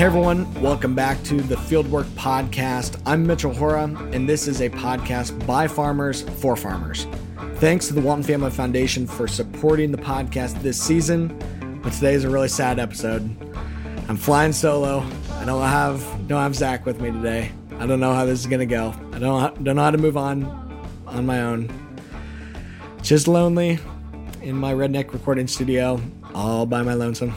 Hey everyone, welcome back to the Fieldwork Podcast. I'm Mitchell Hora, and this is a podcast by farmers for farmers. Thanks to the Walton Family Foundation for supporting the podcast this season. But today is a really sad episode. I'm flying solo. I don't have don't have Zach with me today. I don't know how this is gonna go. I don't don't know how to move on on my own. Just lonely in my redneck recording studio, all by my lonesome.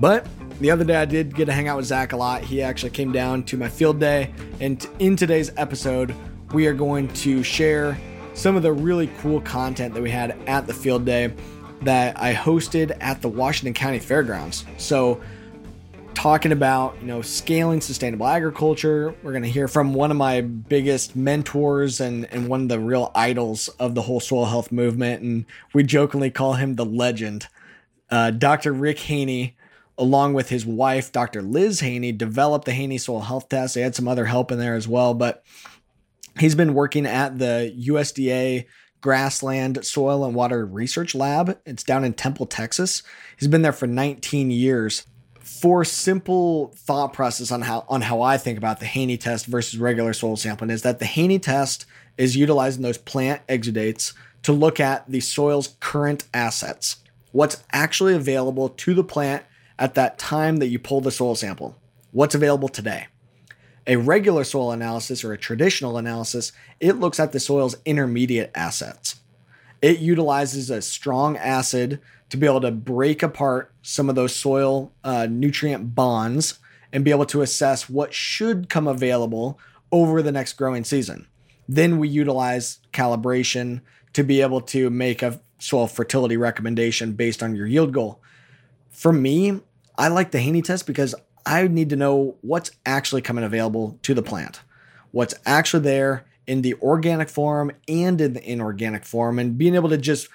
But the other day I did get to hang out with Zach a lot. He actually came down to my field day. And in today's episode, we are going to share some of the really cool content that we had at the field day that I hosted at the Washington County Fairgrounds. So, talking about you know scaling sustainable agriculture we're going to hear from one of my biggest mentors and and one of the real idols of the whole soil health movement and we jokingly call him the legend uh, dr rick haney along with his wife, Dr. Liz Haney, developed the Haney Soil Health Test. They had some other help in there as well, but he's been working at the USDA Grassland Soil and Water Research Lab. It's down in Temple, Texas. He's been there for 19 years. For simple thought process on how on how I think about the Haney test versus regular soil sampling is that the Haney test is utilizing those plant exudates to look at the soil's current assets. What's actually available to the plant at that time that you pull the soil sample. What's available today? A regular soil analysis or a traditional analysis, it looks at the soil's intermediate assets. It utilizes a strong acid to be able to break apart some of those soil uh, nutrient bonds and be able to assess what should come available over the next growing season. Then we utilize calibration to be able to make a soil fertility recommendation based on your yield goal. For me, I like the Haney test because I need to know what's actually coming available to the plant, what's actually there in the organic form and in the inorganic form, and being able to just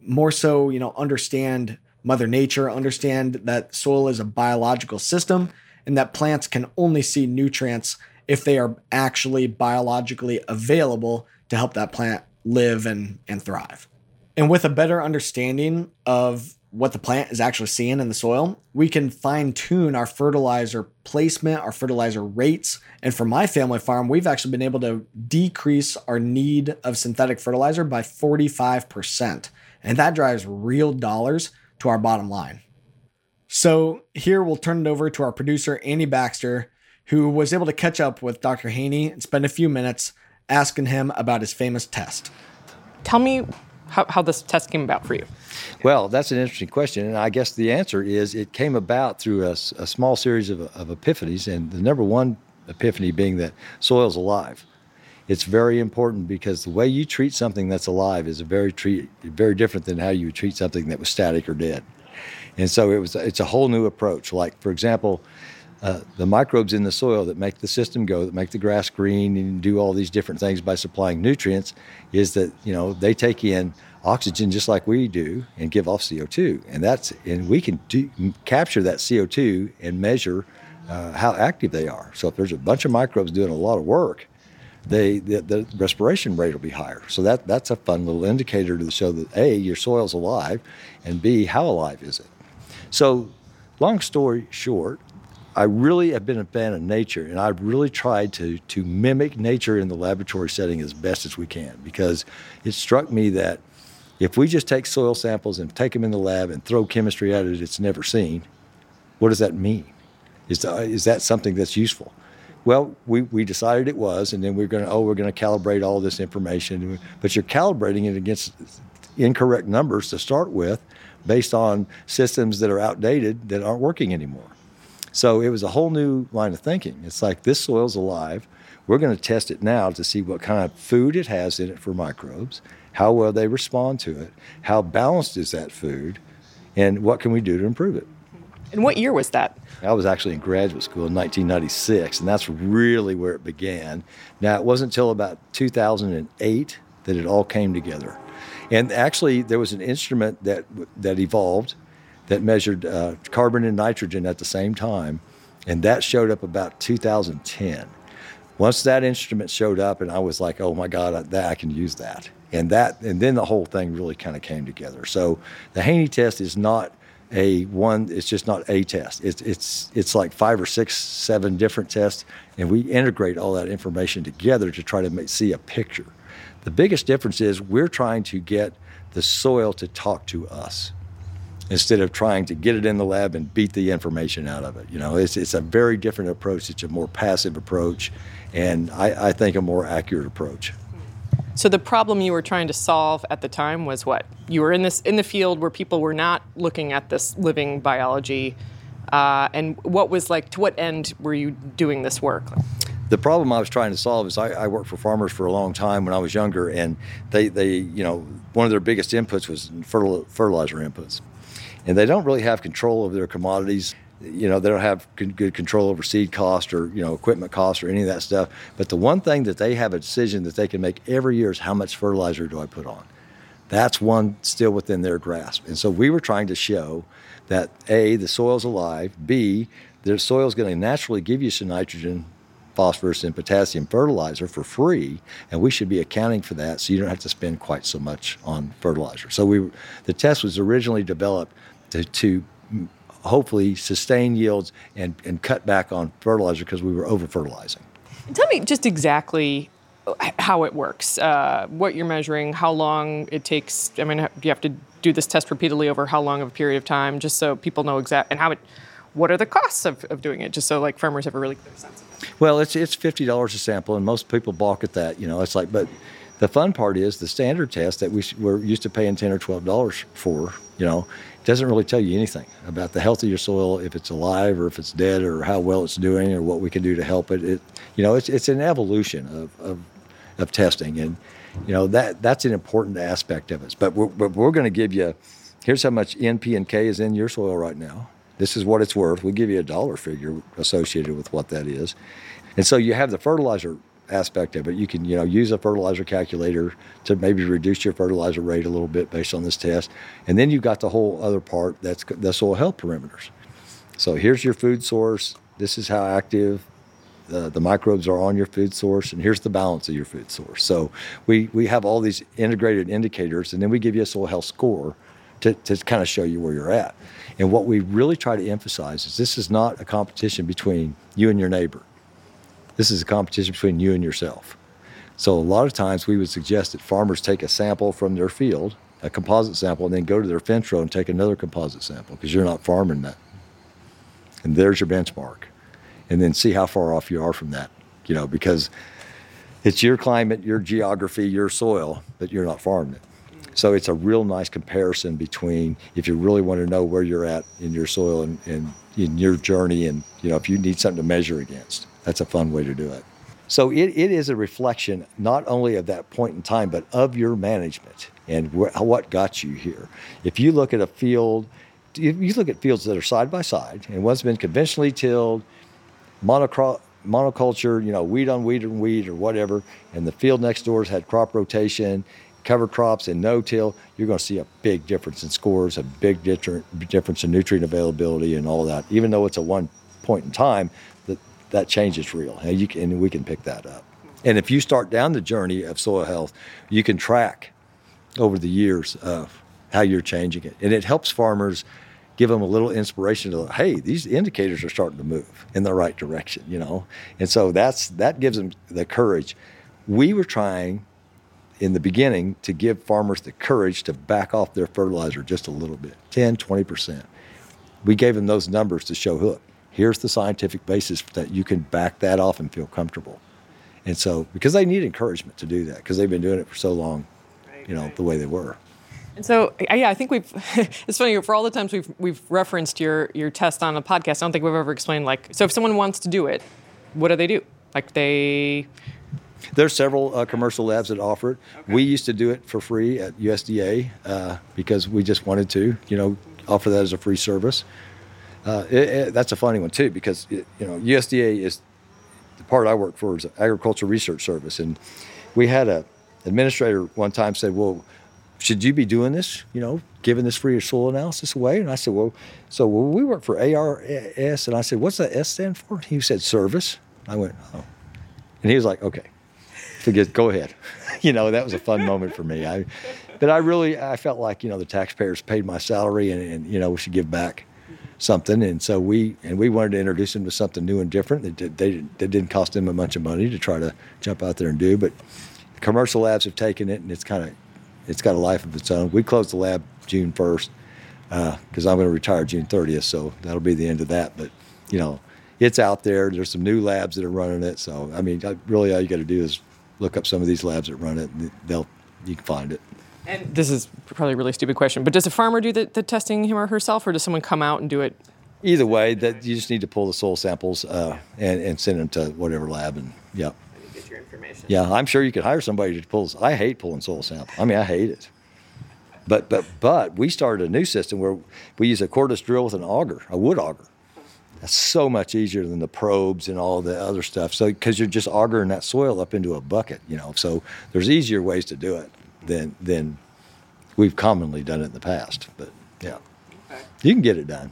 more so, you know, understand Mother Nature, understand that soil is a biological system, and that plants can only see nutrients if they are actually biologically available to help that plant live and, and thrive. And with a better understanding of what the plant is actually seeing in the soil, we can fine tune our fertilizer placement, our fertilizer rates. And for my family farm, we've actually been able to decrease our need of synthetic fertilizer by 45%. And that drives real dollars to our bottom line. So here we'll turn it over to our producer, Andy Baxter, who was able to catch up with Dr. Haney and spend a few minutes asking him about his famous test. Tell me how, how this test came about for you. Well, that's an interesting question. And I guess the answer is it came about through a, a small series of, of epiphanies. And the number one epiphany being that soil's alive. It's very important because the way you treat something that's alive is very treat, very different than how you treat something that was static or dead. And so it was it's a whole new approach. Like for example, uh, the microbes in the soil that make the system go, that make the grass green and do all these different things by supplying nutrients, is that you know they take in oxygen just like we do and give off CO2, and that's and we can do, capture that CO2 and measure uh, how active they are. So if there's a bunch of microbes doing a lot of work, they the, the, respiration rate will be higher. So that that's a fun little indicator to show that a your soil's alive, and b how alive is it. So long story short, I really have been a fan of nature, and I've really tried to to mimic nature in the laboratory setting as best as we can because it struck me that if we just take soil samples and take them in the lab and throw chemistry at it it's never seen, what does that mean? Is, uh, is that something that's useful? Well, we, we decided it was, and then we're going to, oh, we're going to calibrate all this information. But you're calibrating it against incorrect numbers to start with based on systems that are outdated that aren't working anymore. So it was a whole new line of thinking. It's like this soil's alive. We're going to test it now to see what kind of food it has in it for microbes, how well they respond to it, how balanced is that food, and what can we do to improve it. And what year was that? I was actually in graduate school in 1996, and that's really where it began. Now, it wasn't until about 2008 that it all came together. And actually, there was an instrument that, that evolved that measured uh, carbon and nitrogen at the same time, and that showed up about 2010. Once that instrument showed up, and I was like, "Oh my God, I, that I can use that," and that, and then the whole thing really kind of came together. So the Haney test is not a one. It's just not a test. It's it's it's like five or six, seven different tests, and we integrate all that information together to try to make, see a picture. The biggest difference is we're trying to get the soil to talk to us instead of trying to get it in the lab and beat the information out of it. You know, it's, it's a very different approach. It's a more passive approach, and I, I think a more accurate approach. So the problem you were trying to solve at the time was what? You were in this in the field where people were not looking at this living biology, uh, and what was like? To what end were you doing this work? the problem I was trying to solve is I, I, worked for farmers for a long time when I was younger, and they, they you know, one of their biggest inputs was fertilizer inputs and they don't really have control over their commodities. You know, they don't have good control over seed cost or you know equipment cost or any of that stuff. But the one thing that they have a decision that they can make every year is how much fertilizer do I put on. That's one still within their grasp. And so we were trying to show that a the soil's alive, b the soil's going to naturally give you some nitrogen phosphorus and potassium fertilizer for free, and we should be accounting for that so you don't have to spend quite so much on fertilizer. So we, the test was originally developed to, to hopefully sustain yields and, and cut back on fertilizer because we were over fertilizing. Tell me just exactly how it works, uh, what you're measuring, how long it takes. I mean, you have to do this test repeatedly over how long of a period of time, just so people know exact and how it. What are the costs of, of doing it, just so like farmers have a really clear sense. Well, it's it's fifty dollars a sample, and most people balk at that. You know, it's like, but the fun part is the standard test that we were used to paying ten or twelve dollars for. You know, doesn't really tell you anything about the health of your soil, if it's alive or if it's dead, or how well it's doing, or what we can do to help it. It, you know, it's it's an evolution of of, of testing, and you know that that's an important aspect of it. But we're, but we're going to give you. Here's how much N, P, and K is in your soil right now this is what it's worth. We give you a dollar figure associated with what that is. And so you have the fertilizer aspect of it. You can, you know, use a fertilizer calculator to maybe reduce your fertilizer rate a little bit based on this test. And then you've got the whole other part that's the soil health parameters. So here's your food source. This is how active the, the microbes are on your food source, and here's the balance of your food source. So we, we have all these integrated indicators, and then we give you a soil health score to, to kind of show you where you're at. And what we really try to emphasize is this is not a competition between you and your neighbor. This is a competition between you and yourself. So a lot of times we would suggest that farmers take a sample from their field, a composite sample, and then go to their fence row and take another composite sample because you're not farming that. And there's your benchmark. And then see how far off you are from that, you know, because it's your climate, your geography, your soil, but you're not farming it. So it's a real nice comparison between if you really want to know where you're at in your soil and, and in your journey, and you know if you need something to measure against. That's a fun way to do it. So it, it is a reflection not only of that point in time, but of your management and wh- what got you here. If you look at a field, if you look at fields that are side by side, and one's been conventionally tilled, monocro- monoculture, you know, weed on weed and weed or whatever, and the field next door has had crop rotation, cover crops and no-till, you're going to see a big difference in scores, a big difference in nutrient availability and all that. Even though it's a one point in time, that that change is real, and you can and we can pick that up. And if you start down the journey of soil health, you can track over the years of how you're changing it, and it helps farmers give them a little inspiration to hey these indicators are starting to move in the right direction you know and so that's that gives them the courage we were trying in the beginning to give farmers the courage to back off their fertilizer just a little bit 10 20% we gave them those numbers to show look here's the scientific basis that you can back that off and feel comfortable and so because they need encouragement to do that because they've been doing it for so long you know the way they were and so, yeah, I think we've. it's funny for all the times we've we've referenced your your test on a podcast. I don't think we've ever explained like. So, if someone wants to do it, what do they do? Like they there's several uh, commercial labs that offer it. Okay. We used to do it for free at USDA uh, because we just wanted to, you know, offer that as a free service. Uh, it, it, that's a funny one too because it, you know USDA is the part I work for is Agricultural Research Service, and we had a administrator one time said, "Well, should you be doing this? You know, giving this free soil analysis away?" And I said, "Well, so well, we work for ARS," and I said, "What's that S stand for?" He said, "Service." I went, "Oh," and he was like, "Okay." To get go ahead. you know, that was a fun moment for me. I, but I really I felt like you know the taxpayers paid my salary and, and you know we should give back something. And so we and we wanted to introduce them to something new and different. That they didn't cost them a bunch of money to try to jump out there and do but commercial labs have taken it and it's kind of it's got a life of its own. We closed the lab June 1st because uh, I'm going to retire June 30th so that'll be the end of that. But you know it's out there. There's some new labs that are running it. So I mean really all you got to do is look up some of these labs that run it and they'll you can find it and this is probably a really stupid question, but does a farmer do the, the testing him or herself, or does someone come out and do it? Either way, that you just need to pull the soil samples uh, and, and send them to whatever lab, and yeah. Get your information. Yeah, I'm sure you could hire somebody to pull. I hate pulling soil samples. I mean, I hate it. But but but we started a new system where we use a cordless drill with an auger, a wood auger. That's so much easier than the probes and all the other stuff. So because you're just augering that soil up into a bucket, you know. So there's easier ways to do it than than we've commonly done it in the past. But yeah, okay. you can get it done.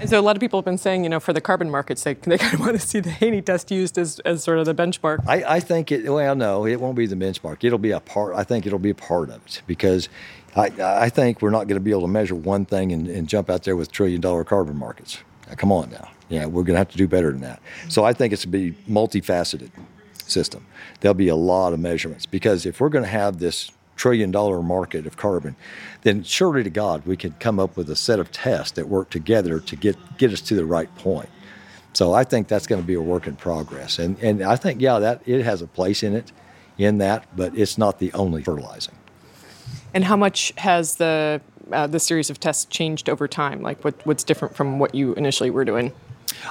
And so a lot of people have been saying, you know, for the carbon markets, they, they kind of want to see the Haney test used as, as sort of the benchmark. I, I think it. Well, no, it won't be the benchmark. It'll be a part. I think it'll be a part of it because I, I think we're not going to be able to measure one thing and, and jump out there with trillion dollar carbon markets. Come on now. Yeah, we're going to have to do better than that. So I think it's to be multifaceted system. There'll be a lot of measurements because if we're going to have this trillion dollar market of carbon, then surely to God we can come up with a set of tests that work together to get, get us to the right point. So I think that's going to be a work in progress. And, and I think, yeah, that it has a place in it, in that, but it's not the only fertilizing. And how much has the, uh, the series of tests changed over time? Like what, what's different from what you initially were doing?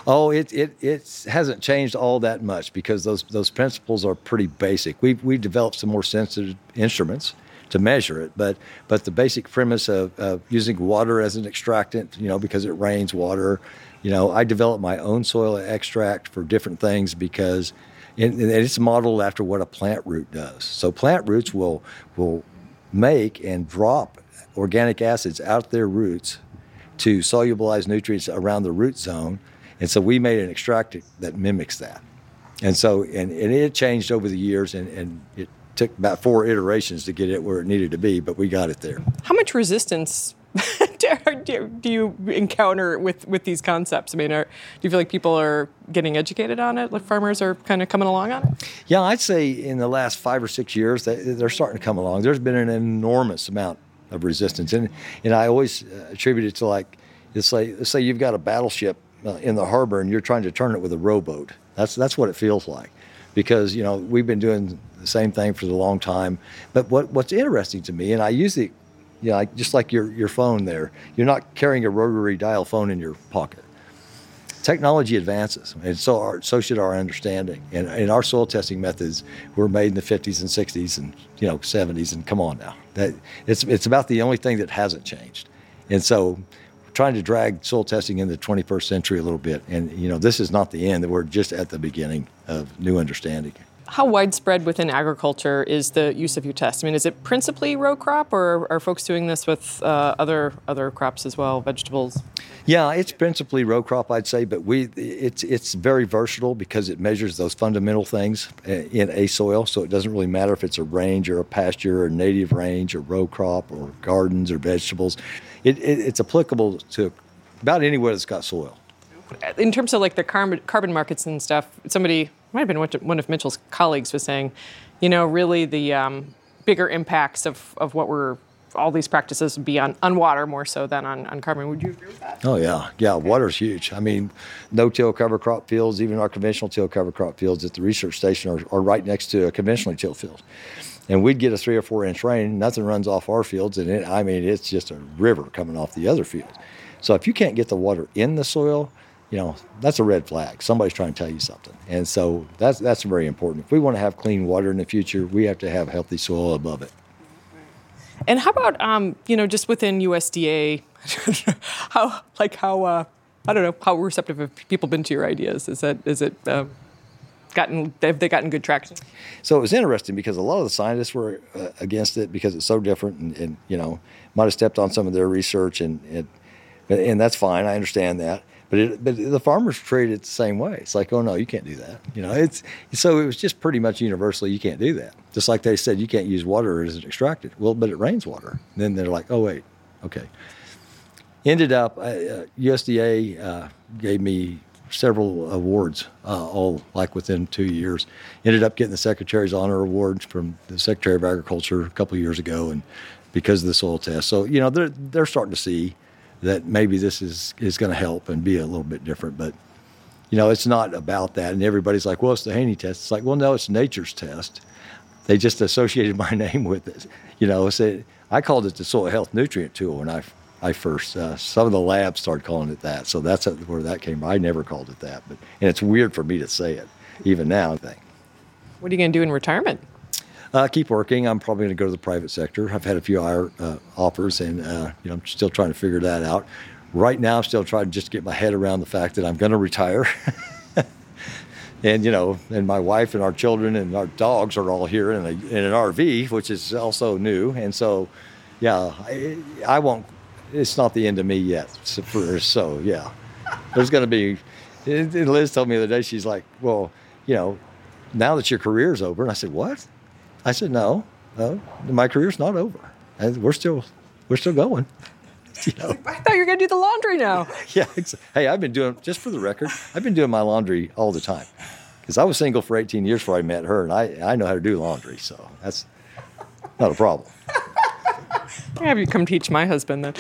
Oh, it, it, it hasn't changed all that much because those, those principles are pretty basic. We've, we developed some more sensitive instruments to measure it, but, but the basic premise of, of using water as an extractant, you know, because it rains water, you know, I developed my own soil extract for different things because and it's modeled after what a plant root does. So plant roots will, will make and drop organic acids out their roots to solubilize nutrients around the root zone and so we made an extract that mimics that. And so, and, and it changed over the years, and, and it took about four iterations to get it where it needed to be, but we got it there. How much resistance do you encounter with, with these concepts? I mean, are, do you feel like people are getting educated on it? Like farmers are kind of coming along on it? Yeah, I'd say in the last five or six years, they're starting to come along. There's been an enormous amount of resistance, and and I always uh, attribute it to like, it's like let's say you've got a battleship uh, in the harbor and you're trying to turn it with a rowboat. That's that's what it feels like, because you know we've been doing the same thing for a long time. But what what's interesting to me, and I use the, you know, just like your your phone there, you're not carrying a rotary dial phone in your pocket. Technology advances, and so our, so should our understanding. And, our soil testing methods were made in the 50s and 60s and you know 70s. And come on now, that it's it's about the only thing that hasn't changed. And so trying to drag soil testing in the 21st century a little bit. And, you know, this is not the end. We're just at the beginning of new understanding. How widespread within agriculture is the use of your test? I mean, is it principally row crop, or are folks doing this with uh, other other crops as well, vegetables? Yeah, it's principally row crop, I'd say, but we it's it's very versatile because it measures those fundamental things uh, in a soil. So it doesn't really matter if it's a range or a pasture or native range or row crop or gardens or vegetables it, it, it's applicable to about anywhere that's got soil. In terms of like the carbon, carbon markets and stuff, somebody might have been one of Mitchell's colleagues was saying, you know, really the um, bigger impacts of, of what we're all these practices would be on, on water more so than on, on carbon. Would you agree with that? Oh yeah, yeah. Water's huge. I mean, no-till cover crop fields, even our conventional till cover crop fields at the research station are, are right next to a conventionally till field and we'd get a three or four inch rain. Nothing runs off our fields, and it, I mean it's just a river coming off the other fields. So if you can't get the water in the soil, you know that's a red flag. Somebody's trying to tell you something, and so that's that's very important. If we want to have clean water in the future, we have to have healthy soil above it. And how about um, you know just within USDA, how like how uh, I don't know how receptive have people been to your ideas? Is that is it uh, gotten have they gotten good traction? So it was interesting because a lot of the scientists were uh, against it because it's so different, and, and, you know might have stepped on some of their research, and, and and that's fine. I understand that. But, it, but the farmers treat it the same way. It's like, oh no, you can't do that. You know, it's so it was just pretty much universally you can't do that. Just like they said you can't use water as an extracted. Well, but it rains water. Then they're like, oh wait, okay. Ended up, uh, USDA uh, gave me several awards, uh, all like within two years. Ended up getting the Secretary's Honor Award from the Secretary of Agriculture a couple years ago, and because of the soil test. So you know they're they're starting to see that maybe this is is going to help and be a little bit different, but. You know, it's not about that. And everybody's like, well, it's the Haney test. It's like, well, no, it's nature's test. They just associated my name with it. You know, so I called it the soil health nutrient tool when I I first. Uh, some of the labs started calling it that, so that's where that came. from. I never called it that, but and it's weird for me to say it even now. I think. What are you going to do in retirement? Uh, keep working. I'm probably going to go to the private sector. I've had a few uh, offers, and uh, you know, I'm still trying to figure that out. Right now, I'm still trying to just get my head around the fact that I'm going to retire. and you know, and my wife and our children and our dogs are all here in, a, in an RV, which is also new. And so, yeah, I, I won't it's not the end of me yet. So, for, so yeah, there's going to be. Liz told me the other day, she's like, well, you know, now that your career's over. And I said, what? I said, no, no, my career's not over. And we're still, we're still going. You know? I thought you were going to do the laundry now. yeah. Hey, I've been doing, just for the record, I've been doing my laundry all the time because I was single for 18 years before I met her, and I, I know how to do laundry. So that's not a problem. I have you come teach my husband then.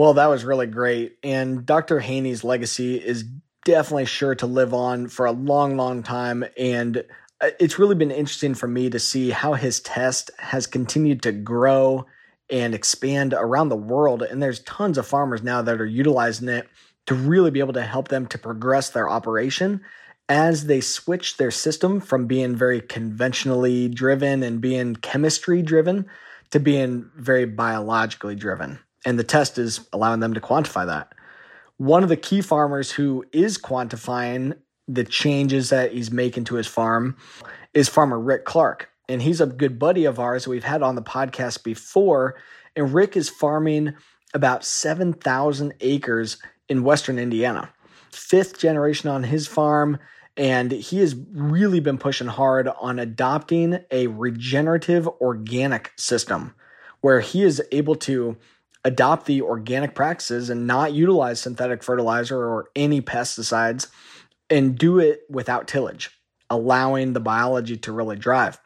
Well, that was really great. And Dr. Haney's legacy is definitely sure to live on for a long, long time. And uh, it's really been interesting for me to see how his test has continued to grow and expand around the world. And there's tons of farmers now that are utilizing it to really be able to help them to progress their operation as they switch their system from being very conventionally driven and being chemistry driven to being very biologically driven. And the test is allowing them to quantify that. One of the key farmers who is quantifying the changes that he's making to his farm is farmer Rick Clark. And he's a good buddy of ours we've had on the podcast before. And Rick is farming about 7,000 acres in Western Indiana. Fifth generation on his farm and he has really been pushing hard on adopting a regenerative organic system where he is able to adopt the organic practices and not utilize synthetic fertilizer or any pesticides and do it without tillage, allowing the biology to really drive.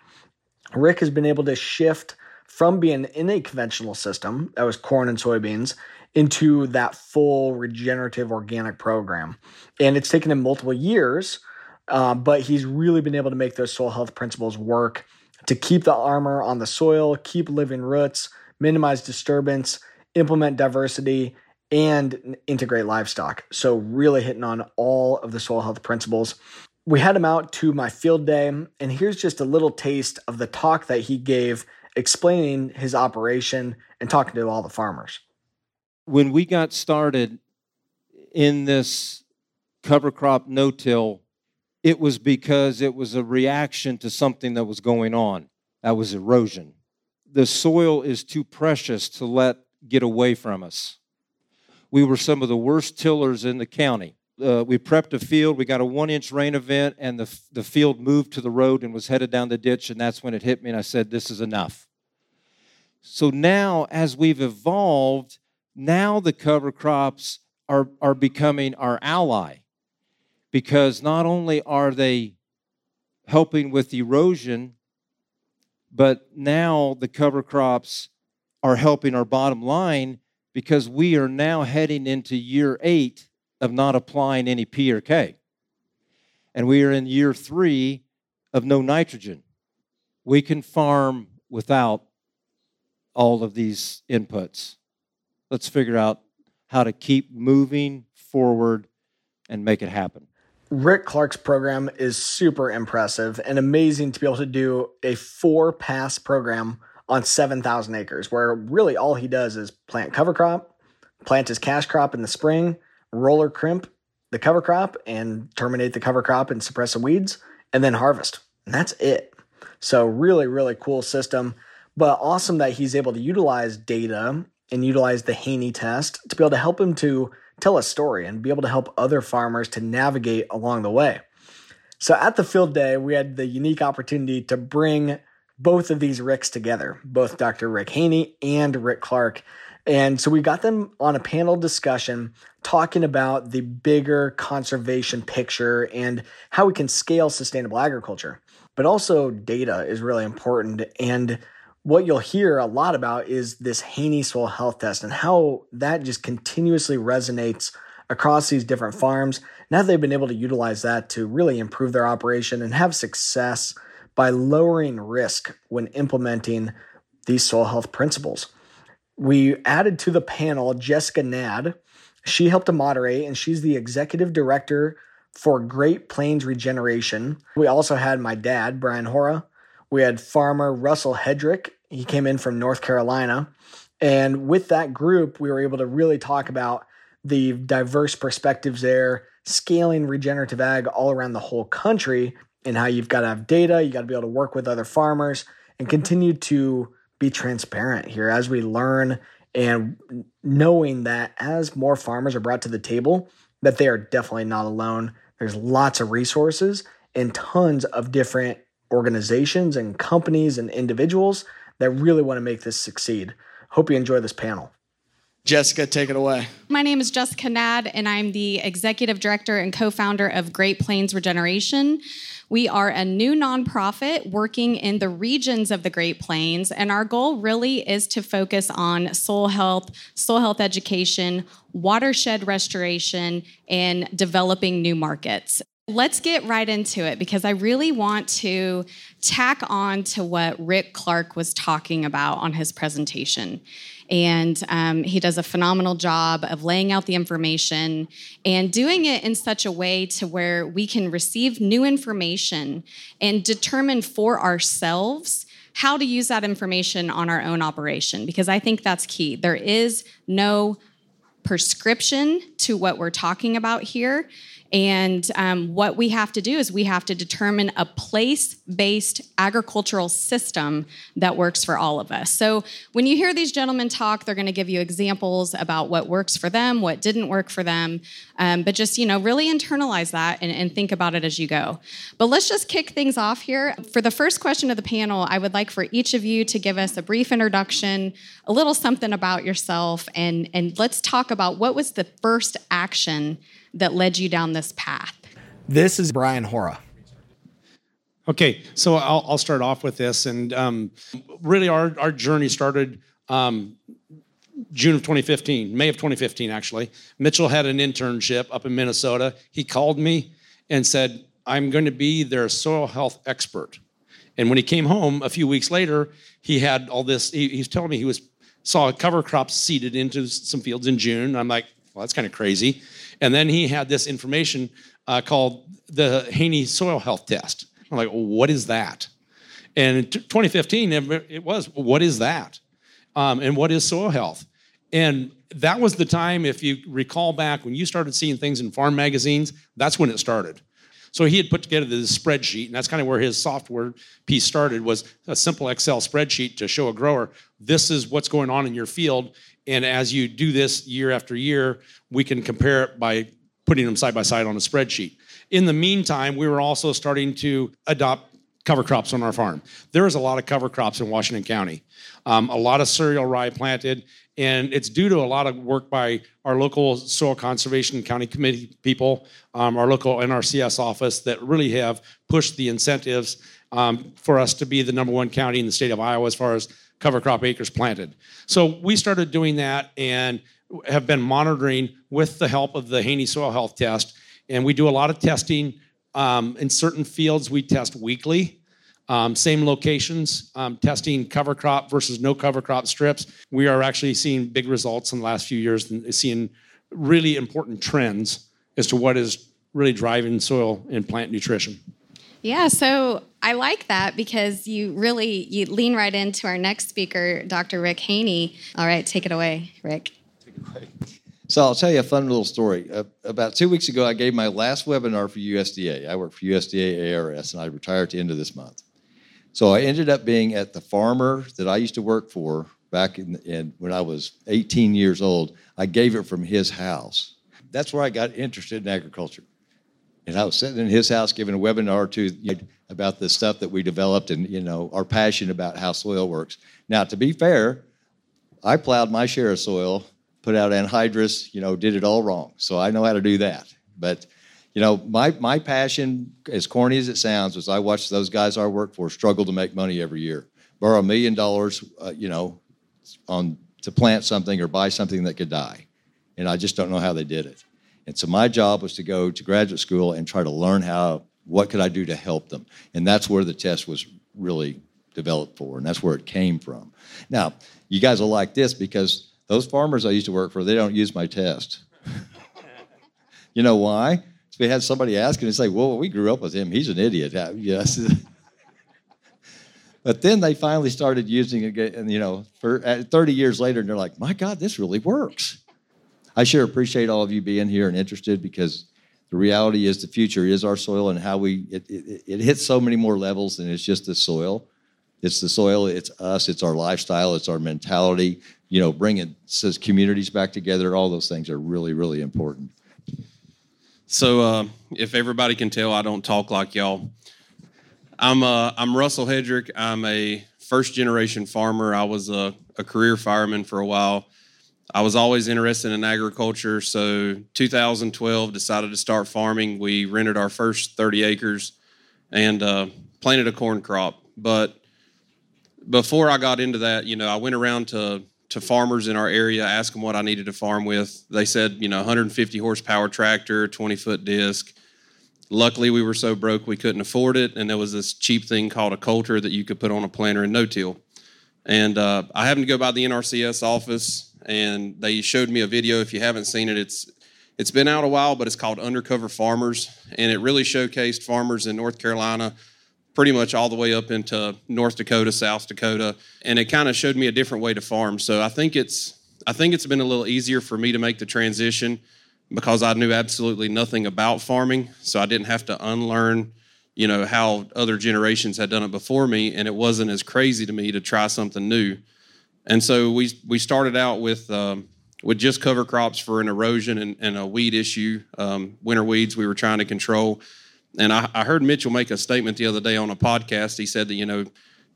Rick has been able to shift from being in a conventional system that was corn and soybeans into that full regenerative organic program. And it's taken him multiple years um, but he's really been able to make those soil health principles work to keep the armor on the soil, keep living roots, minimize disturbance, implement diversity, and integrate livestock. So, really hitting on all of the soil health principles. We had him out to my field day, and here's just a little taste of the talk that he gave explaining his operation and talking to all the farmers. When we got started in this cover crop no till it was because it was a reaction to something that was going on. That was erosion. The soil is too precious to let get away from us. We were some of the worst tillers in the county. Uh, we prepped a field. We got a one inch rain event, and the, the field moved to the road and was headed down the ditch. And that's when it hit me, and I said, This is enough. So now, as we've evolved, now the cover crops are, are becoming our ally because not only are they helping with erosion, but now the cover crops are helping our bottom line because we are now heading into year eight of not applying any P or K. And we are in year three of no nitrogen. We can farm without all of these inputs. Let's figure out how to keep moving forward and make it happen. Rick Clark's program is super impressive and amazing to be able to do a four pass program on 7,000 acres, where really all he does is plant cover crop, plant his cash crop in the spring, roller crimp the cover crop and terminate the cover crop and suppress the weeds, and then harvest. And that's it. So, really, really cool system. But awesome that he's able to utilize data and utilize the Haney test to be able to help him to tell a story and be able to help other farmers to navigate along the way. So at the field day, we had the unique opportunity to bring both of these Ricks together, both Dr. Rick Haney and Rick Clark. And so we got them on a panel discussion talking about the bigger conservation picture and how we can scale sustainable agriculture. But also, data is really important. And what you'll hear a lot about is this Haney soil health test and how that just continuously resonates across these different farms. Now they've been able to utilize that to really improve their operation and have success by lowering risk when implementing these soil health principles. We added to the panel Jessica Nad. She helped to moderate, and she's the executive director for Great Plains Regeneration. We also had my dad, Brian Hora. We had farmer Russell Hedrick. He came in from North Carolina. And with that group, we were able to really talk about the diverse perspectives there, scaling regenerative ag all around the whole country, and how you've got to have data, you got to be able to work with other farmers and continue to be transparent here as we learn and knowing that as more farmers are brought to the table, that they are definitely not alone. There's lots of resources and tons of different organizations and companies and individuals that really want to make this succeed. Hope you enjoy this panel. Jessica, take it away. My name is Jessica Nad, and I'm the executive director and co founder of Great Plains Regeneration. We are a new nonprofit working in the regions of the Great Plains, and our goal really is to focus on soil health, soil health education, watershed restoration, and developing new markets. Let's get right into it because I really want to tack on to what Rick Clark was talking about on his presentation. And um, he does a phenomenal job of laying out the information and doing it in such a way to where we can receive new information and determine for ourselves how to use that information on our own operation because I think that's key. There is no prescription to what we're talking about here. And um, what we have to do is we have to determine a place based agricultural system that works for all of us. So when you hear these gentlemen talk, they're going to give you examples about what works for them, what didn't work for them. Um, but just, you know, really internalize that and, and think about it as you go. But let's just kick things off here. For the first question of the panel, I would like for each of you to give us a brief introduction, a little something about yourself, and, and let's talk about what was the first action that led you down this path? This is Brian Hora. Okay, so I'll, I'll start off with this. And um, really, our, our journey started um, June of 2015, May of 2015, actually. Mitchell had an internship up in Minnesota. He called me and said, I'm going to be their soil health expert. And when he came home a few weeks later, he had all this. He, he was telling me he was saw a cover crops seeded into some fields in June. I'm like, well, that's kind of crazy. And then he had this information uh, called the Haney Soil Health Test. I'm like, well, what is that? And in 2015, it was, what is that? Um, and what is soil health? And that was the time, if you recall back, when you started seeing things in farm magazines, that's when it started. So he had put together this spreadsheet, and that's kind of where his software piece started, was a simple Excel spreadsheet to show a grower, this is what's going on in your field, and as you do this year after year, we can compare it by putting them side by side on a spreadsheet. In the meantime, we were also starting to adopt cover crops on our farm. There is a lot of cover crops in Washington County, um, a lot of cereal rye planted, and it's due to a lot of work by our local soil conservation county committee people, um, our local NRCS office that really have pushed the incentives um, for us to be the number one county in the state of Iowa as far as cover crop acres planted. So we started doing that and have been monitoring with the help of the Haney Soil Health Test. And we do a lot of testing. Um, in certain fields, we test weekly. Um, same locations, um, testing cover crop versus no cover crop strips. We are actually seeing big results in the last few years and seeing really important trends as to what is really driving soil and plant nutrition. Yeah, so I like that because you really you lean right into our next speaker, Dr. Rick Haney. All right, take it away, Rick. Take it away. So I'll tell you a fun little story. Uh, about two weeks ago, I gave my last webinar for USDA. I work for USDA ARS, and I retire at the end of this month. So I ended up being at the farmer that I used to work for back in, in when I was 18 years old. I gave it from his house. That's where I got interested in agriculture. And I was sitting in his house giving a webinar to about the stuff that we developed and you know our passion about how soil works. Now, to be fair, I plowed my share of soil, put out anhydrous, you know, did it all wrong. So I know how to do that. But you know, my my passion, as corny as it sounds, was I watched those guys I work for struggle to make money every year, borrow a million dollars, uh, you know, on to plant something or buy something that could die, and I just don't know how they did it. And so my job was to go to graduate school and try to learn how what could I do to help them, and that's where the test was really developed for, and that's where it came from. Now, you guys will like this because those farmers I used to work for, they don't use my test. you know why? We had somebody asking and say, "Well, we grew up with him. He's an idiot." Uh, yes. but then they finally started using it, and you know, for uh, 30 years later, and they're like, "My God, this really works." I sure appreciate all of you being here and interested because the reality is the future is our soil and how we it, it, it hits so many more levels than it's just the soil. It's the soil, it's us, it's our lifestyle, it's our mentality. You know, bringing says communities back together. All those things are really, really important. So, uh, if everybody can tell, I don't talk like y'all. I'm uh, I'm Russell Hedrick. I'm a first generation farmer. I was a, a career fireman for a while. I was always interested in agriculture. So, 2012, decided to start farming. We rented our first 30 acres and uh, planted a corn crop. But before I got into that, you know, I went around to to farmers in our area, ask them what I needed to farm with. They said, you know, 150 horsepower tractor, 20 foot disc. Luckily, we were so broke we couldn't afford it, and there was this cheap thing called a coulter that you could put on a planter and no-till. And uh, I happened to go by the NRCS office, and they showed me a video. If you haven't seen it, it's it's been out a while, but it's called Undercover Farmers, and it really showcased farmers in North Carolina pretty much all the way up into North Dakota, South Dakota, and it kind of showed me a different way to farm. So I think it's I think it's been a little easier for me to make the transition because I knew absolutely nothing about farming, so I didn't have to unlearn, you know, how other generations had done it before me, and it wasn't as crazy to me to try something new. And so we we started out with um, with just cover crops for an erosion and, and a weed issue, um, winter weeds we were trying to control and I, I heard Mitchell make a statement the other day on a podcast. He said that, you know,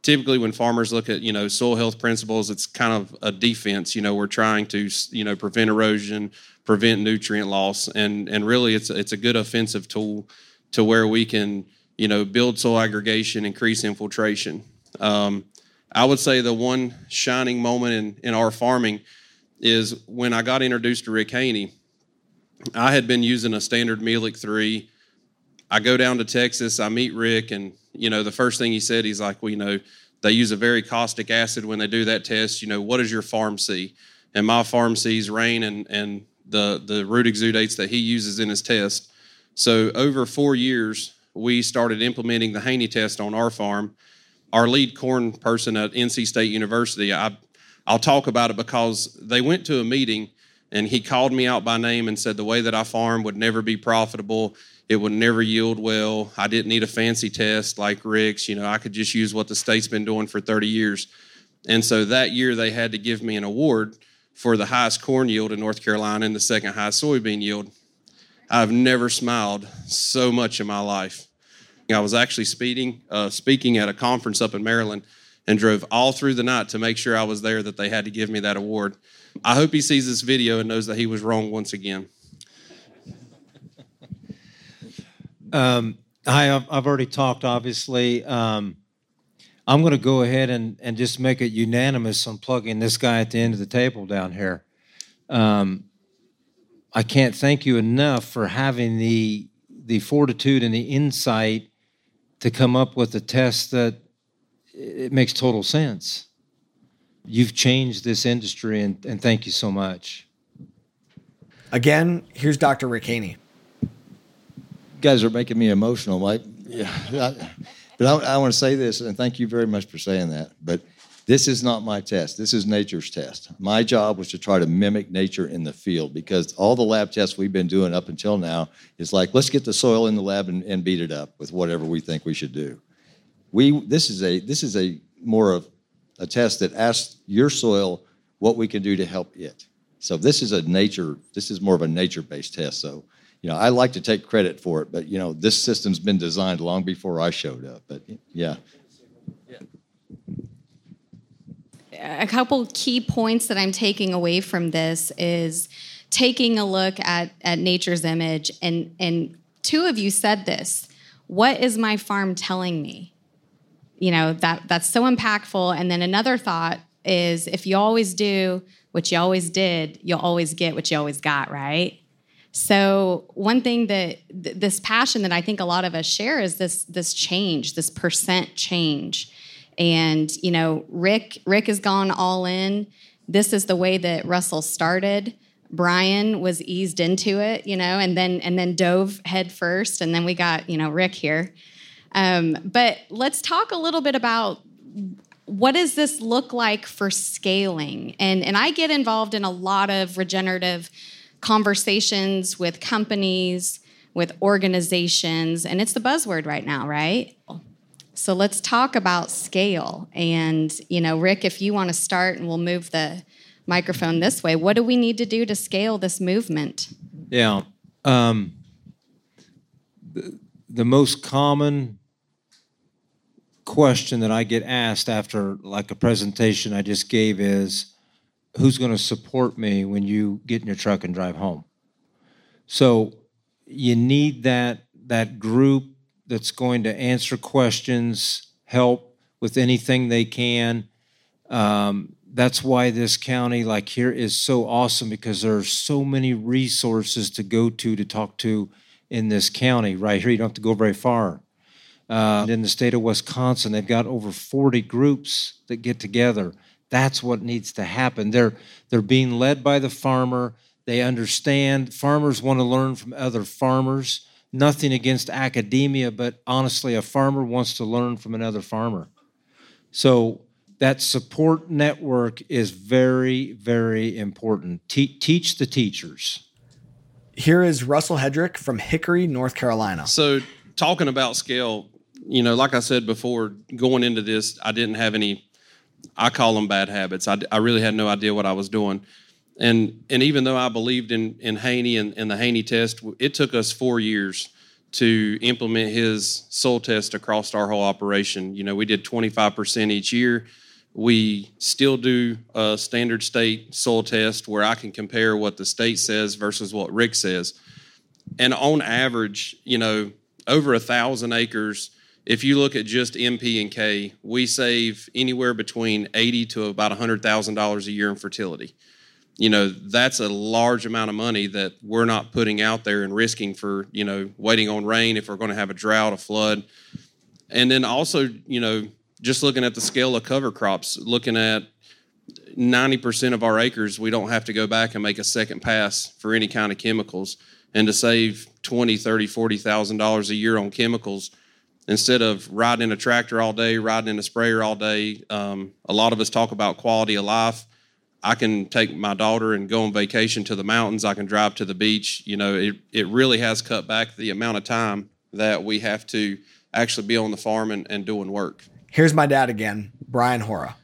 typically when farmers look at you know soil health principles it's kind of a defense. You know we're trying to you know prevent erosion prevent nutrient loss. And and really it's it's a good offensive tool to where we can you know build soil aggregation increase infiltration. Um, i would say the one shining moment in in our farming is when i got introduced to rick haney i had been using a standard Mehlich 3 I go down to Texas, I meet Rick, and you know, the first thing he said, he's like, well, you know, they use a very caustic acid when they do that test. You know, what does your farm see? And my farm sees rain and and the the root exudates that he uses in his test. So over four years, we started implementing the Haney test on our farm. Our lead corn person at NC State University, I I'll talk about it because they went to a meeting and he called me out by name and said the way that I farm would never be profitable it would never yield well. I didn't need a fancy test like Rick's. You know, I could just use what the state's been doing for 30 years. And so that year they had to give me an award for the highest corn yield in North Carolina and the second highest soybean yield. I've never smiled so much in my life. I was actually speeding, uh, speaking at a conference up in Maryland and drove all through the night to make sure I was there that they had to give me that award. I hope he sees this video and knows that he was wrong once again. Um, hi, I've, I've, already talked, obviously. Um, I'm going to go ahead and, and just make it unanimous on plugging this guy at the end of the table down here. Um, I can't thank you enough for having the the fortitude and the insight to come up with a test that it makes total sense. You've changed this industry, and, and thank you so much. Again, here's Dr. Rick Haney guys are making me emotional. Like, yeah, but I, I want to say this, and thank you very much for saying that. But this is not my test. This is nature's test. My job was to try to mimic nature in the field because all the lab tests we've been doing up until now is like, let's get the soil in the lab and, and beat it up with whatever we think we should do. We this is a this is a more of a test that asks your soil what we can do to help it. So this is a nature. This is more of a nature-based test. So you know, I like to take credit for it, but you know, this system's been designed long before I showed up. But yeah. A couple key points that I'm taking away from this is taking a look at, at nature's image and and two of you said this what is my farm telling me you know that that's so impactful. And then another thought is if you always do what you always did you'll always get what you always got right? So one thing that th- this passion that i think a lot of us share is this this change this percent change. And you know rick rick has gone all in. This is the way that russell started. Brian was eased into it, you know, and then and then dove head first, and then we got you know Rick here. Um, but let's talk a little bit about what does this look like for scaling, and and I get involved in a lot of regenerative conversations with companies, with organizations, and it's the buzzword right now, right? So let's talk about scale. And you know, Rick, if you want to start, and we'll move the microphone this way. What do we need to do to scale this movement? Yeah. Um, the, the most common question that I get asked after like a presentation I just gave is who's going to support me when you get in your truck and drive home? So you need that that group that's going to answer questions, help with anything they can. Um, that's why this county like here is so awesome because there are so many resources to go to to talk to in this county right here you don't have to go very far uh, in the state of wisconsin they've got over 40 groups that get together that's what needs to happen they're they're being led by the farmer they understand farmers want to learn from other farmers nothing against academia but honestly a farmer wants to learn from another farmer so that support network is very, very important. Te- teach the teachers. Here is Russell Hedrick from Hickory, North Carolina. So, talking about scale, you know, like I said before, going into this, I didn't have any, I call them bad habits. I, I really had no idea what I was doing. And, and even though I believed in, in Haney and, and the Haney test, it took us four years to implement his soil test across our whole operation. You know, we did 25% each year we still do a standard state soil test where I can compare what the state says versus what Rick says. And on average, you know, over a thousand acres, if you look at just NP and K, we save anywhere between eighty to about hundred thousand dollars a year in fertility. You know, that's a large amount of money that we're not putting out there and risking for, you know, waiting on rain if we're going to have a drought, a flood. And then also, you know, just looking at the scale of cover crops, looking at 90% of our acres, we don't have to go back and make a second pass for any kind of chemicals. And to save 20, 30, 40,000 dollars a year on chemicals, instead of riding in a tractor all day, riding in a sprayer all day, um, a lot of us talk about quality of life. I can take my daughter and go on vacation to the mountains. I can drive to the beach. You know, it, it really has cut back the amount of time that we have to actually be on the farm and, and doing work. Here's my dad again, Brian Hora.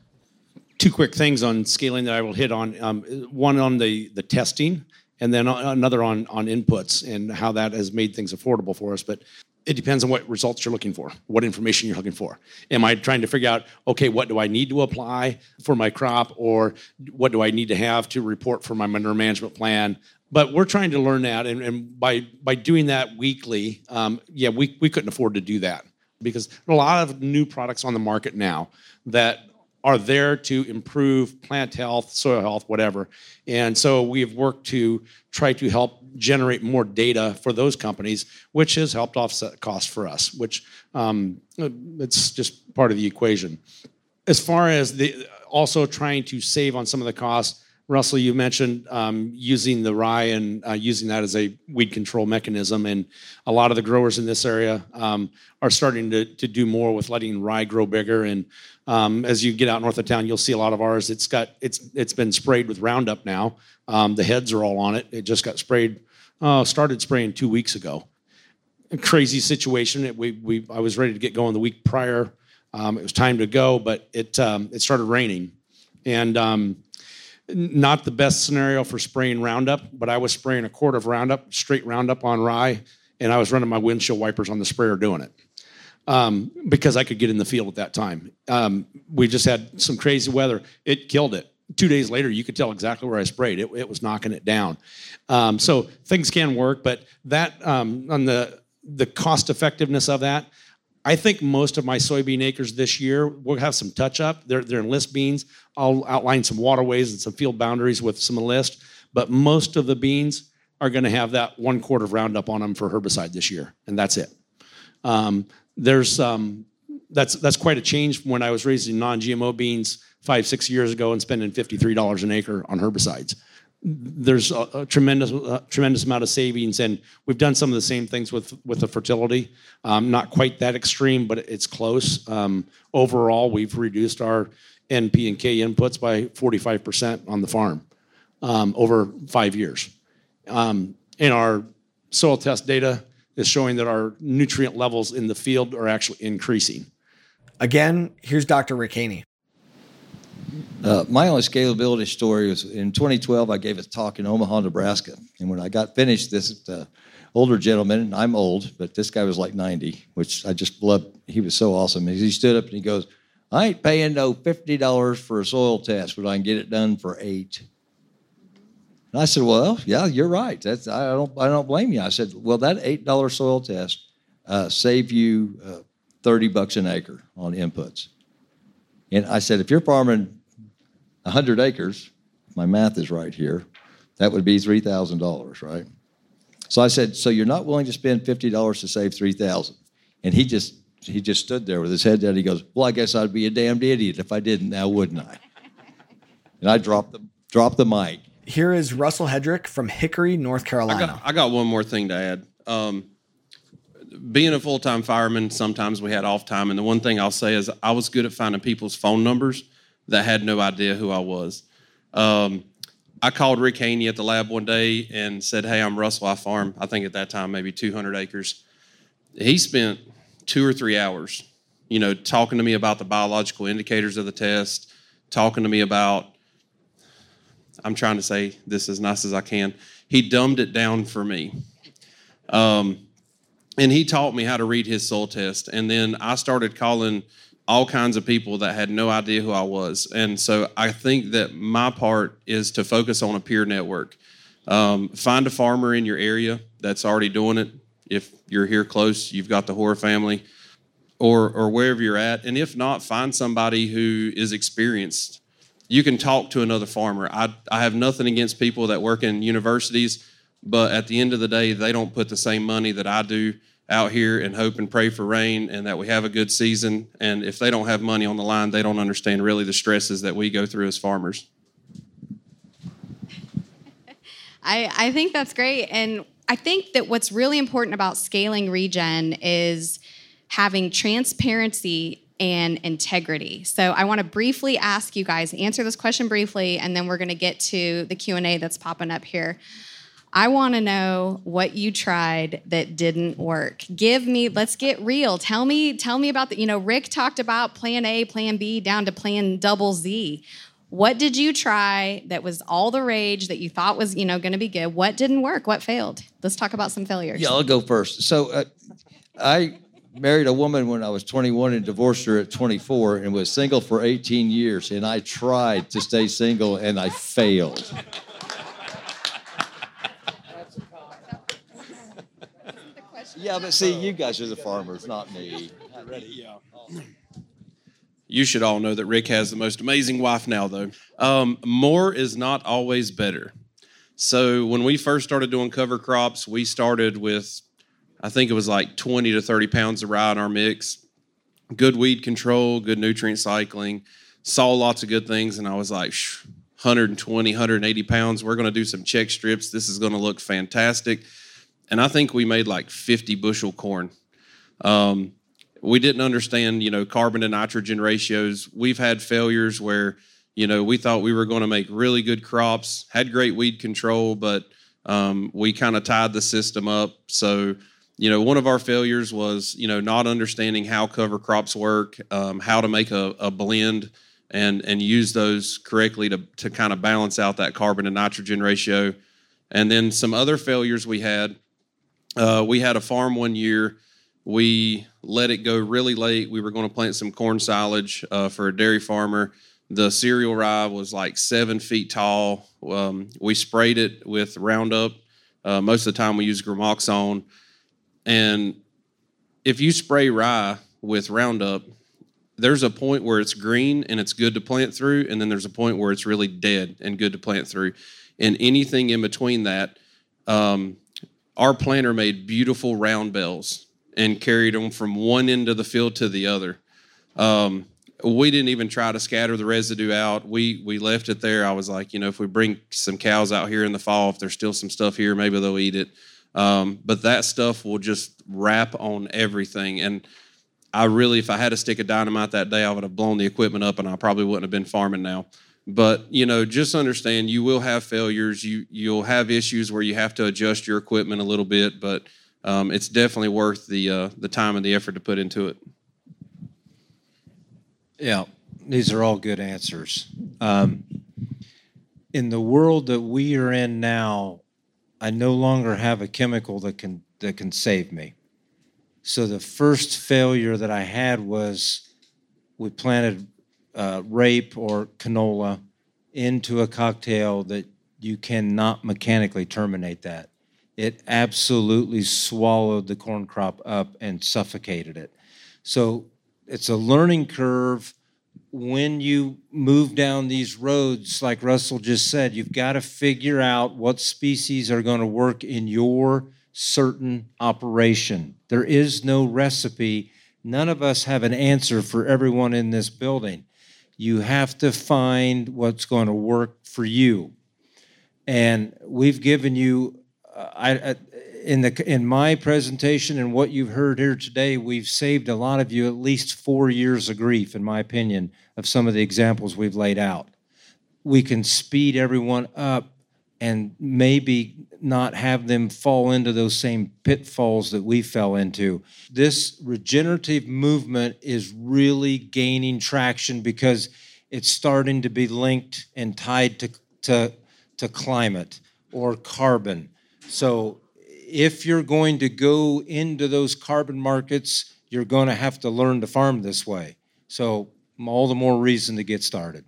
Two quick things on scaling that I will hit on. Um, one on the the testing, and then another on on inputs and how that has made things affordable for us. But it depends on what results you're looking for, what information you're looking for. Am I trying to figure out, okay, what do I need to apply for my crop, or what do I need to have to report for my manure management plan? But we're trying to learn that, and, and by by doing that weekly, um, yeah, we we couldn't afford to do that because a lot of new products on the market now that are there to improve plant health, soil health, whatever. And so we've worked to try to help generate more data for those companies, which has helped offset costs for us, which um, it's just part of the equation. As far as the also trying to save on some of the costs, Russell, you mentioned um, using the rye and uh, using that as a weed control mechanism, and a lot of the growers in this area um, are starting to, to do more with letting rye grow bigger. And um, as you get out north of town, you'll see a lot of ours. It's got it's it's been sprayed with Roundup now. Um, the heads are all on it. It just got sprayed. Uh, started spraying two weeks ago. A crazy situation. It, we we I was ready to get going the week prior Um, it was time to go, but it um, it started raining, and um, not the best scenario for spraying Roundup. But I was spraying a quart of Roundup, straight Roundup on rye, and I was running my windshield wipers on the sprayer doing it um, because I could get in the field at that time. Um, we just had some crazy weather. It killed it. Two days later, you could tell exactly where I sprayed. It, it was knocking it down. Um, so things can work, but that um, on the the cost effectiveness of that, I think most of my soybean acres this year will have some touch up. They're, they're enlist beans. I'll outline some waterways and some field boundaries with some enlist, but most of the beans are going to have that one quart of Roundup on them for herbicide this year, and that's it. Um, there's um, that's that's quite a change from when I was raising non-GMO beans five six years ago and spending fifty three dollars an acre on herbicides. There's a, a tremendous a tremendous amount of savings, and we've done some of the same things with with the fertility. Um, not quite that extreme, but it's close. Um, overall, we've reduced our NP and K inputs by 45% on the farm um, over five years. Um, in our soil test data, is showing that our nutrient levels in the field are actually increasing. Again, here's Dr. Rick Haney. Uh, my only scalability story was in 2012. I gave a talk in Omaha, Nebraska, and when I got finished, this uh, older gentleman, and I'm old, but this guy was like 90, which I just loved. He was so awesome. He stood up and he goes, "I ain't paying no fifty dollars for a soil test, but I can get it done for eight. And I said, "Well, yeah, you're right. That's I don't I don't blame you." I said, "Well, that eight dollar soil test uh, save you uh, thirty bucks an acre on inputs." And I said, "If you're farming hundred acres, my math is right here, that would be three thousand dollars, right?" So I said, "So you're not willing to spend fifty dollars to save three thousand? And he just he just stood there with his head down. He goes, "Well, I guess I'd be a damned idiot if I didn't, now wouldn't I?" And I dropped the dropped the mic. Here is Russell Hedrick from Hickory, North I Carolina. got, I got one more thing to add. Um, being a full time fireman, sometimes we had off time. And the one thing I'll say is I was good at finding people's phone numbers that had no idea who I was. Um, I called Rick Haney at the lab one day and said, Hey, I'm Russell. I farm, I think at that time, maybe 200 acres. He spent two or three hours, you know, talking to me about the biological indicators of the test, talking to me about I'm trying to say this as nice as I can. He dumbed it down for me. Um, and he taught me how to read his soil test. And then I started calling all kinds of people that had no idea who I was. And so I think that my part is to focus on a peer network. Um, find a farmer in your area that's already doing it. If you're here close, you've got the Hora family, or or wherever you're at. And if not, find somebody who is experienced you can talk to another farmer. I, I have nothing against people that work in universities, but at the end of the day, they don't put the same money that I do out here and hope and pray for rain and that we have a good season. And if they don't have money on the line, they don't understand really the stresses that we go through as farmers. I, I think that's great. And I think that what's really important about scaling regen is having transparency and integrity. So I want to briefly ask you guys answer this question briefly and then we're going to get to the Q&A that's popping up here. I want to know what you tried that didn't work. Give me, let's get real. Tell me, tell me about the, you know, Rick talked about plan A, plan B down to plan double Z. What did you try that was all the rage that you thought was, you know, going to be good? What didn't work? What failed? Let's talk about some failures. Yeah, I'll go first. So uh, I married a woman when I was 21 and divorced her at 24 and was single for 18 years. And I tried to stay single and I failed. Yeah, but see, you guys are the farmers, not me. You should all know that Rick has the most amazing wife now, though. Um, more is not always better. So when we first started doing cover crops, we started with, I think it was like 20 to 30 pounds of rye in our mix. Good weed control, good nutrient cycling. Saw lots of good things, and I was like, Shh, 120, 180 pounds. We're going to do some check strips. This is going to look fantastic. And I think we made like 50 bushel corn. Um, we didn't understand, you know, carbon to nitrogen ratios. We've had failures where, you know, we thought we were going to make really good crops, had great weed control, but um, we kind of tied the system up. So you know, one of our failures was, you know, not understanding how cover crops work, um, how to make a, a blend and and use those correctly to to kind of balance out that carbon to nitrogen ratio. And then some other failures we had. Uh, we had a farm one year. We let it go really late. We were going to plant some corn silage uh, for a dairy farmer. The cereal rye was like seven feet tall. Um, we sprayed it with Roundup. Uh, most of the time, we use Gramoxone. And if you spray rye with Roundup, there's a point where it's green and it's good to plant through, and then there's a point where it's really dead and good to plant through. And anything in between that, um, our planter made beautiful round bales and carried them from one end of the field to the other. Um, we didn't even try to scatter the residue out. We we left it there. I was like, you know, if we bring some cows out here in the fall, if there's still some stuff here, maybe they'll eat it. Um, but that stuff will just wrap on everything. And I really, if I had a stick of dynamite that day, I would have blown the equipment up, and I probably wouldn't have been farming now. But you know, just understand you will have failures. You you'll have issues where you have to adjust your equipment a little bit, but um, it's definitely worth the uh, the time and the effort to put into it. Yeah, these are all good answers. Um, in the world that we are in now, I no longer have a chemical that can that can save me. So the first failure that I had was we planted uh, rape or canola into a cocktail that you cannot mechanically terminate that. It absolutely swallowed the corn crop up and suffocated it. So it's a learning curve when you move down these roads, like Russell just said, you've got to figure out what species are going to work in your certain operation. There is no recipe. None of us have an answer for everyone in this building. You have to find what's going to work for you. And we've given you, uh, I, in the in my presentation and what you've heard here today, we've saved a lot of you at least four years of grief, in my opinion, of some of the examples we've laid out. We can speed everyone up and maybe not have them fall into those same pitfalls that we fell into. This regenerative movement is really gaining traction because it's starting to be linked and tied to, to, to climate or carbon. So if you're going to go into those carbon markets, you're going to have to learn to farm this way. So, all the more reason to get started.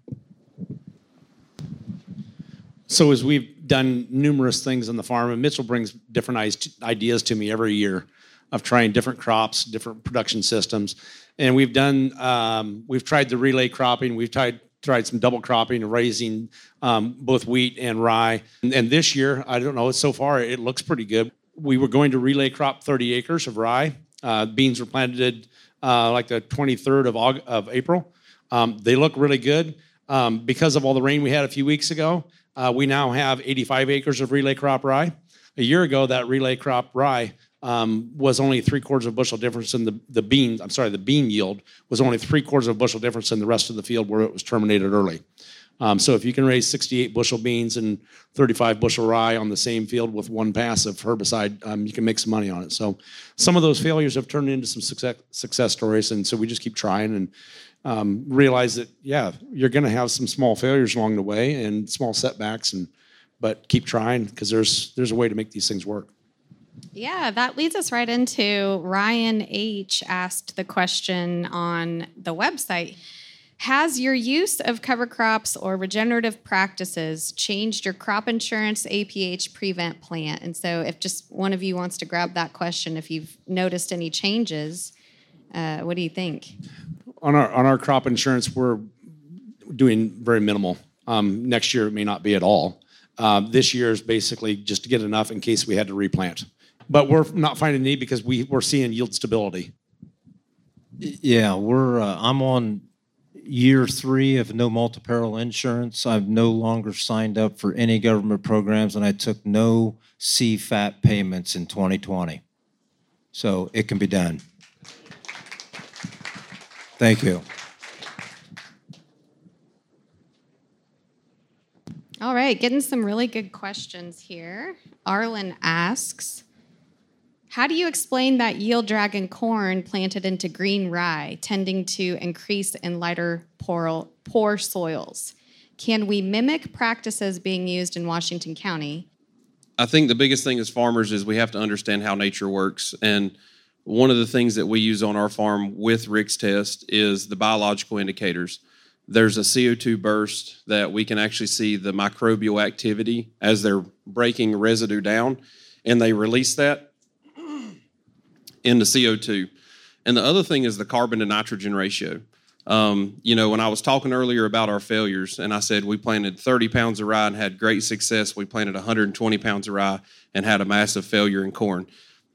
So, as we've done numerous things on the farm, and Mitchell brings different ideas to me every year of trying different crops, different production systems, and we've done um, we've tried the relay cropping, we've tried tried some double cropping and raising um, both wheat and rye. And, and, this year, I don't know, so far it looks pretty good we were going to relay crop 30 acres of rye. Uh, beans were planted uh, like the 23rd of, August, of April. Um, they look really good. Um, because of all the rain we had a few weeks ago, uh, we now have 85 acres of relay crop rye. A year ago, that relay crop rye um, was only three quarters of a bushel difference in the, the bean. I'm sorry, the bean yield was only three quarters of a bushel difference in the rest of the field where it was terminated early. Um, so if you can raise 68 bushel beans and 35 bushel rye on the same field with one pass of herbicide, um, you can make some money on it. So some of those failures have turned into some success, success stories, and so we just keep trying and um, realize that yeah, you're going to have some small failures along the way and small setbacks, and but keep trying because there's there's a way to make these things work. Yeah, that leads us right into Ryan H asked the question on the website. Has your use of cover crops or regenerative practices changed your crop insurance APH prevent plant? And so, if just one of you wants to grab that question, if you've noticed any changes, uh, what do you think? On our on our crop insurance, we're doing very minimal. Um, next year, it may not be at all. Um, this year is basically just to get enough in case we had to replant. But we're not finding need because we, we're seeing yield stability. Yeah, we're. Uh, I'm on year three of no multi-peril insurance. I've no longer signed up for any government programs, and I took no CFAP payments in 2020. So it can be done. Thank you. All right, getting some really good questions here. Arlen asks, How do you explain that yield drag on corn planted into green rye, tending to increase in lighter poor, poor soils? Can we mimic practices being used in Washington County? I think the biggest thing as farmers is we have to understand how nature works. And one of the things that we use on our farm with Rick's test is the biological indicators. There's a CO2 burst that we can actually see the microbial activity as they're breaking residue down, and they release that into CO2. And the other thing is the carbon to nitrogen ratio. Um, you know, when I was talking earlier about our failures, and I said we planted 30 pounds of rye and had great success, we planted 120 pounds of rye and had a massive failure in corn.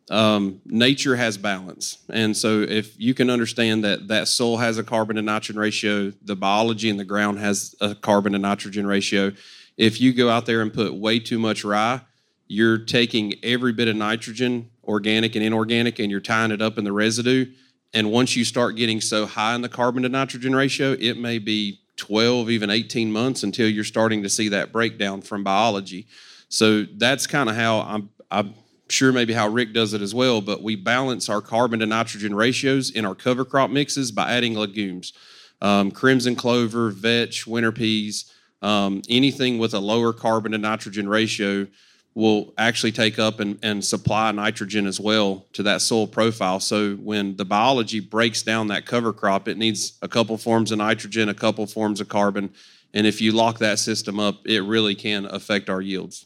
Um, nature has balance, and so if you can understand that that soil has a carbon to nitrogen ratio, the biology in the ground has a carbon to nitrogen ratio. If you go out there and put way too much rye, you're taking every bit of nitrogen, organic and inorganic, and you're tying it up in the residue and once you start getting so high in the carbon to nitrogen ratio, it may be 12, even 18 months until you're starting to see that breakdown from biology. So that's kind of how I'm, I'm sure maybe how Rick does it as well, but we balance our carbon to nitrogen ratios in our cover crop mixes by adding legumes. Um, crimson clover, vetch, winter peas, um, anything with a lower carbon to nitrogen ratio will actually take up and, and supply nitrogen as well to that soil profile. So when the biology breaks down that cover crop, it needs a couple forms of nitrogen, a couple forms of carbon. And if you lock that system up, it really can affect our yields.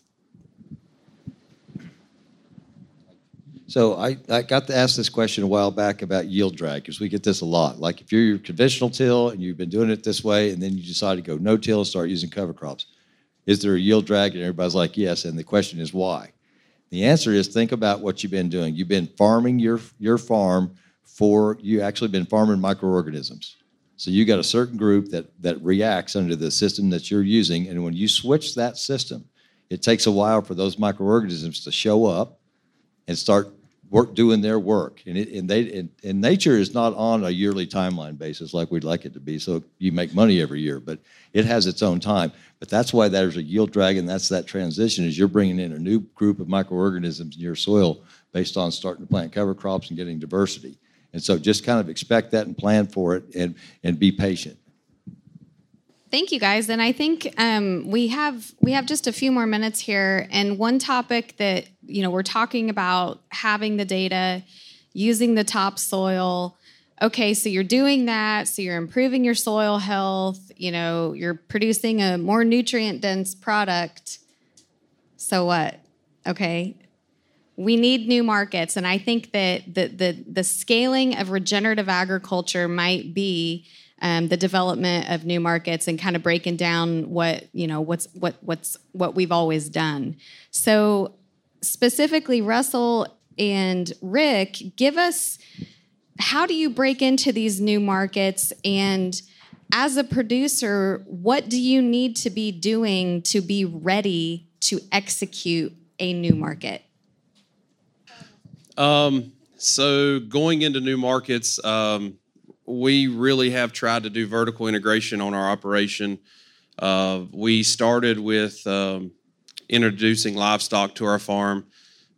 So I, I got to ask this question a while back about yield drag because we get this a lot. Like if you're your conventional till and you've been doing it this way, and then you decide to go no till and start using cover crops is there a yield drag? And everybody's like, yes. And the question is why? The answer is think about what you've been doing. You've been farming your, your farm for, you actually been farming microorganisms. So you got a certain group that, that reacts under the system that you're using. And when you switch that system, it takes a while for those microorganisms to show up and start work doing their work. And, it, and they and, and, nature is not on a yearly timeline basis like we'd like it to be. So you make money every year, but it has its own time. But that's why there's a yield drag, and that's that transition is you're bringing in a new group of microorganisms in your soil based on starting to plant cover crops and getting diversity. And so just kind of expect that and plan for it and, and be patient. Thank you, guys. And I think um, we have we have just a few more minutes here. And one topic that you know we're talking about having the data, using the topsoil. Okay, so you're doing that. So you're improving your soil health. You know, you're producing a more nutrient dense product. So what? Okay, we need new markets, and I think that the the the scaling of regenerative agriculture might be um, the development of new markets and kind of breaking down what you know what's what what's what we've always done. So specifically, Russell and Rick, give us how do you break into these new markets and as a producer, what do you need to be doing to be ready to execute a new market? Um, so going into new markets, um, we really have tried to do vertical integration on our operation. Uh, we started with um, introducing livestock to our farm,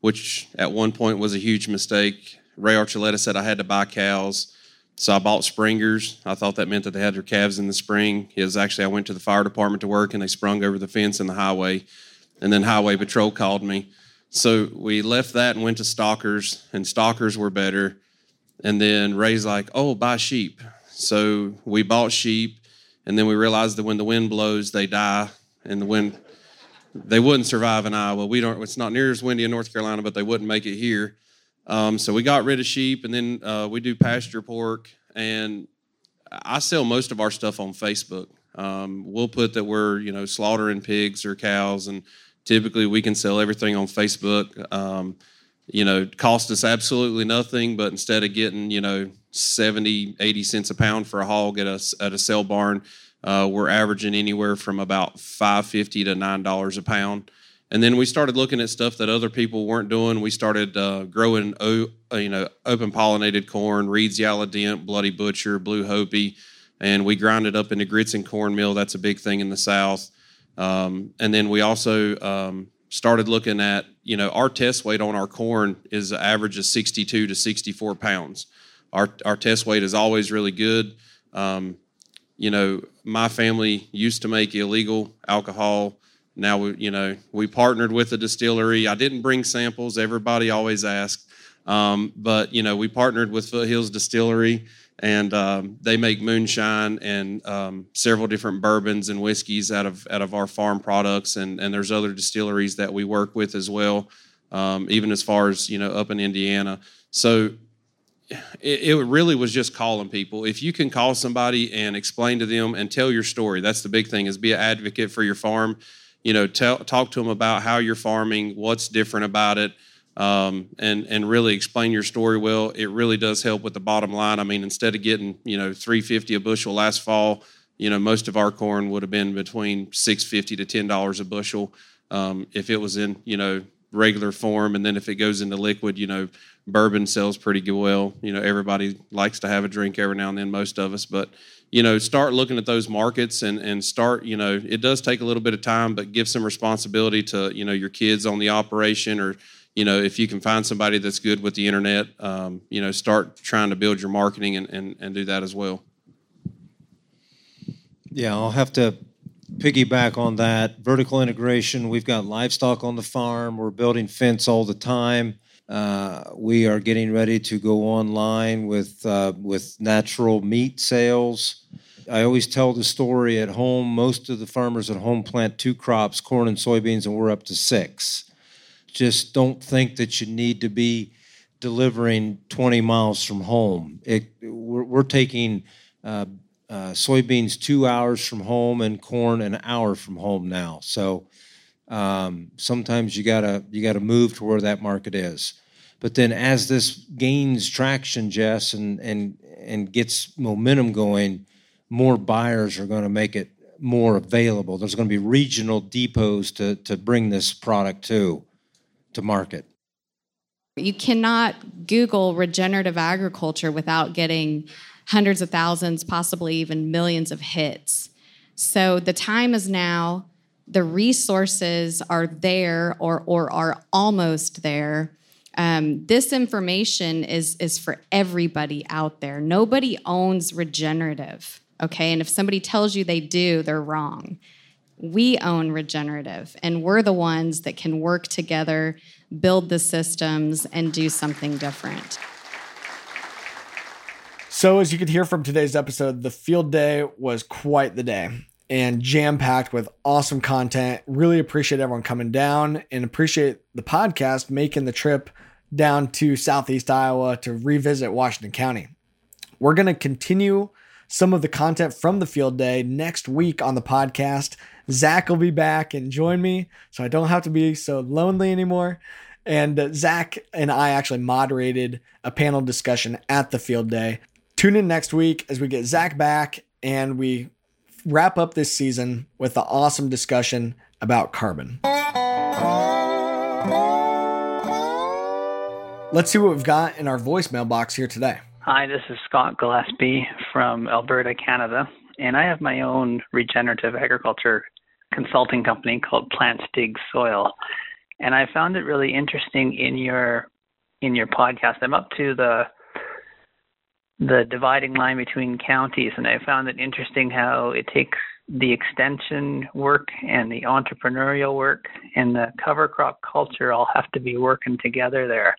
which at one point was a huge mistake. Ray Archuleta said I had to buy cows. So I bought springers. I thought that meant that they had their calves in the spring. It was actually I went to the fire department to work and they sprung over the fence in the highway. And then highway patrol called me. So we left that and went to stockers, and stockers were better. And then Ray's like, oh, buy sheep. So we bought sheep, and then we realized that when the wind blows, they die, and the wind they wouldn't survive in Iowa. We don't. It's not near as windy in North Carolina, but they wouldn't make it here. Um, so we got rid of sheep, and then uh, we do pasture pork, and I sell most of our stuff on Facebook. Um, we'll put that we're you know slaughtering pigs or cows, and typically we can sell everything on Facebook. Um, you know, cost us absolutely nothing, but instead of getting, you know, 70, 80 cents a pound for a hog at a, at a sale barn, uh, we're averaging anywhere from about 550 to $9 a pound. And then we started looking at stuff that other people weren't doing. We started uh, growing, uh, you know, open pollinated corn, Reed's Yellow Dent, Bloody Butcher, Blue Hopi, and we ground it up into grits and cornmeal. That's a big thing in the South. Um, and then we also um, started looking at, you know, our test weight on our corn is an average of 62 to 64 pounds. Our, our test weight is always really good. Um, you know, my family used to make illegal alcohol. Now, we, you know, we partnered with a distillery. I didn't bring samples. Everybody always asked. Um, but, you know, we partnered with Foothills Distillery and um, they make moonshine and um, several different bourbons and whiskeys out of out of our farm products. And and there's other distilleries that we work with as well um, even as far as you know up in indiana. So it, it, really was just calling people. If you can call somebody and explain to them and tell your story that's the big thing is be an advocate for your farm. You know tell, talk to them about how you're farming what's different about it um, and and really explain your story well, it really does help with the bottom line. I mean, instead of getting you know 350 a bushel last fall, you know most of our corn would have been between 650 to 10 dollars a bushel um, if it was in you know regular form, and then if it goes into liquid, you know bourbon sells pretty well. You know everybody likes to have a drink every now and then, most of us, but you know start looking at those markets and and start you know it does take a little bit of time but give some responsibility to you know your kids on the operation or you know, if you can find somebody that's good with the internet, um, you know, start trying to build your marketing and, and, and do that as well. Yeah, I'll have to piggyback on that. Vertical integration, we've got livestock on the farm, we're building fence all the time. Uh, we are getting ready to go online with uh, with natural meat sales. I always tell the story at home. Most of the farmers at home plant two crops, corn and soybeans, and we're up to six just don't think that you need to be delivering 20 miles from home. It, we're, we're taking uh, uh, soybeans two hours from home and corn an hour from home now. So um, sometimes you gotta you gotta move to where that market is. But then as this gains traction, Jess, and and and gets momentum going, more buyers are going to make it more available. There's going to be regional depots to to bring this product to to market? You cannot Google regenerative agriculture without getting hundreds of thousands, possibly even millions of hits. So the time is now. The resources are there or, or are almost there. Um, this information is, is for everybody out there. Nobody owns regenerative, okay? And if somebody tells you they do, they're wrong we own regenerative and we're the ones that can work together, build the systems, and do something different. So, as you could hear from today's episode, the field day was quite the day and jam packed with awesome content. Really appreciate everyone coming down and appreciate the podcast making the trip down to Southeast Iowa to revisit Washington County. We're going to continue some of the content from the field day next week on the podcast Zach will be back and join me, so I don't have to be so lonely anymore. And uh, Zach and I actually moderated a panel discussion at the field day. Tune in next week as we get Zach back and we wrap up this season with the awesome discussion about carbon. Let's see what we've got in our voicemail box here today. Hi, this is Scott Gillespie from Alberta, Canada, and I have my own regenerative agriculture consulting company called Plants Dig Soil, and I found it really interesting in your in your podcast. I'm up to the the dividing line between counties, and I found it interesting how it takes the extension work and the entrepreneurial work and the cover crop culture all have to be working together there.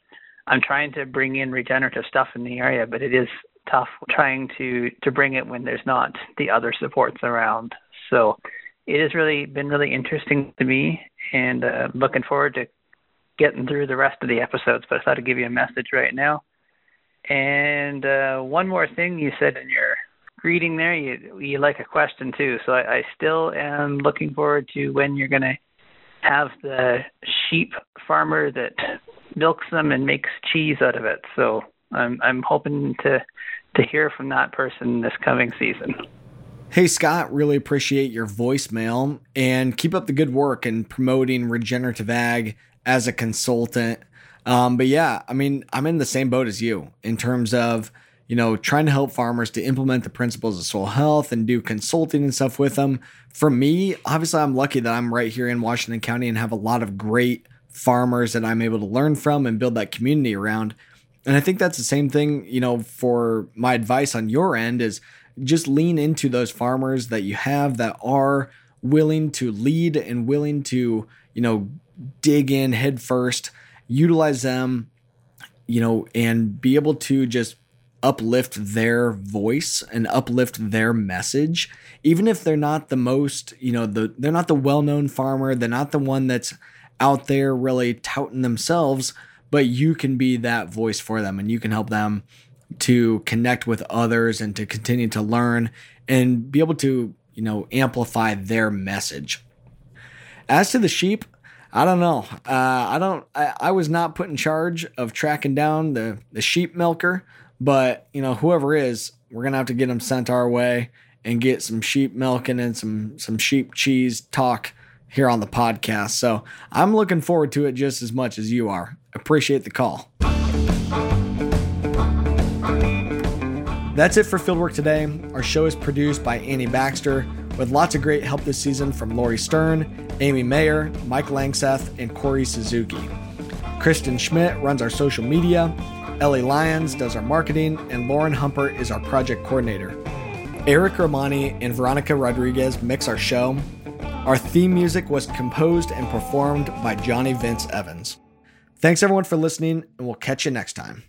I'm trying to bring in regenerative stuff in the area, but it is tough trying to to bring it when there's not the other supports around. So it has really been really interesting to me, and uh, looking forward to getting through the rest of the episodes. But I thought I'd give you a message right now. And uh, one more thing you said in your greeting there, you you like a question too. So I, I still am looking forward to when you're going to have the sheep farmer that milks them and makes cheese out of it. So I'm I'm hoping to to hear from that person this coming season. Hey, Scott, really appreciate your voicemail and keep up the good work in promoting regenerative ag as a consultant. Um, but yeah, I mean, I'm in the same boat as you in terms of, you know, trying to help farmers to implement the principles of soil health and do consulting and stuff with them. For me, obviously, I'm lucky that I'm right here in Washington County and have a lot of great farmers that I'm able to learn from and build that community around. And I think that's the same thing, you know, for my advice on your end is just lean into those farmers that you have that are willing to lead and willing to, you know, dig in head first, utilize them, you know, and be able to just uplift their voice and uplift their message even if they're not the most you know the they're not the well-known farmer they're not the one that's out there really touting themselves but you can be that voice for them and you can help them to connect with others and to continue to learn and be able to you know amplify their message as to the sheep I don't know. Uh, I don't. I, I was not put in charge of tracking down the the sheep milker. But you know, whoever is, we're gonna have to get them sent our way and get some sheep milking and some some sheep cheese talk here on the podcast. So I'm looking forward to it just as much as you are. Appreciate the call. That's it for Fieldwork today. Our show is produced by Annie Baxter with lots of great help this season from Lori Stern, Amy Mayer, Mike Langseth, and Corey Suzuki. Kristen Schmidt runs our social media. Ellie Lyons does our marketing, and Lauren Humpert is our project coordinator. Eric Romani and Veronica Rodriguez mix our show. Our theme music was composed and performed by Johnny Vince Evans. Thanks everyone for listening, and we'll catch you next time.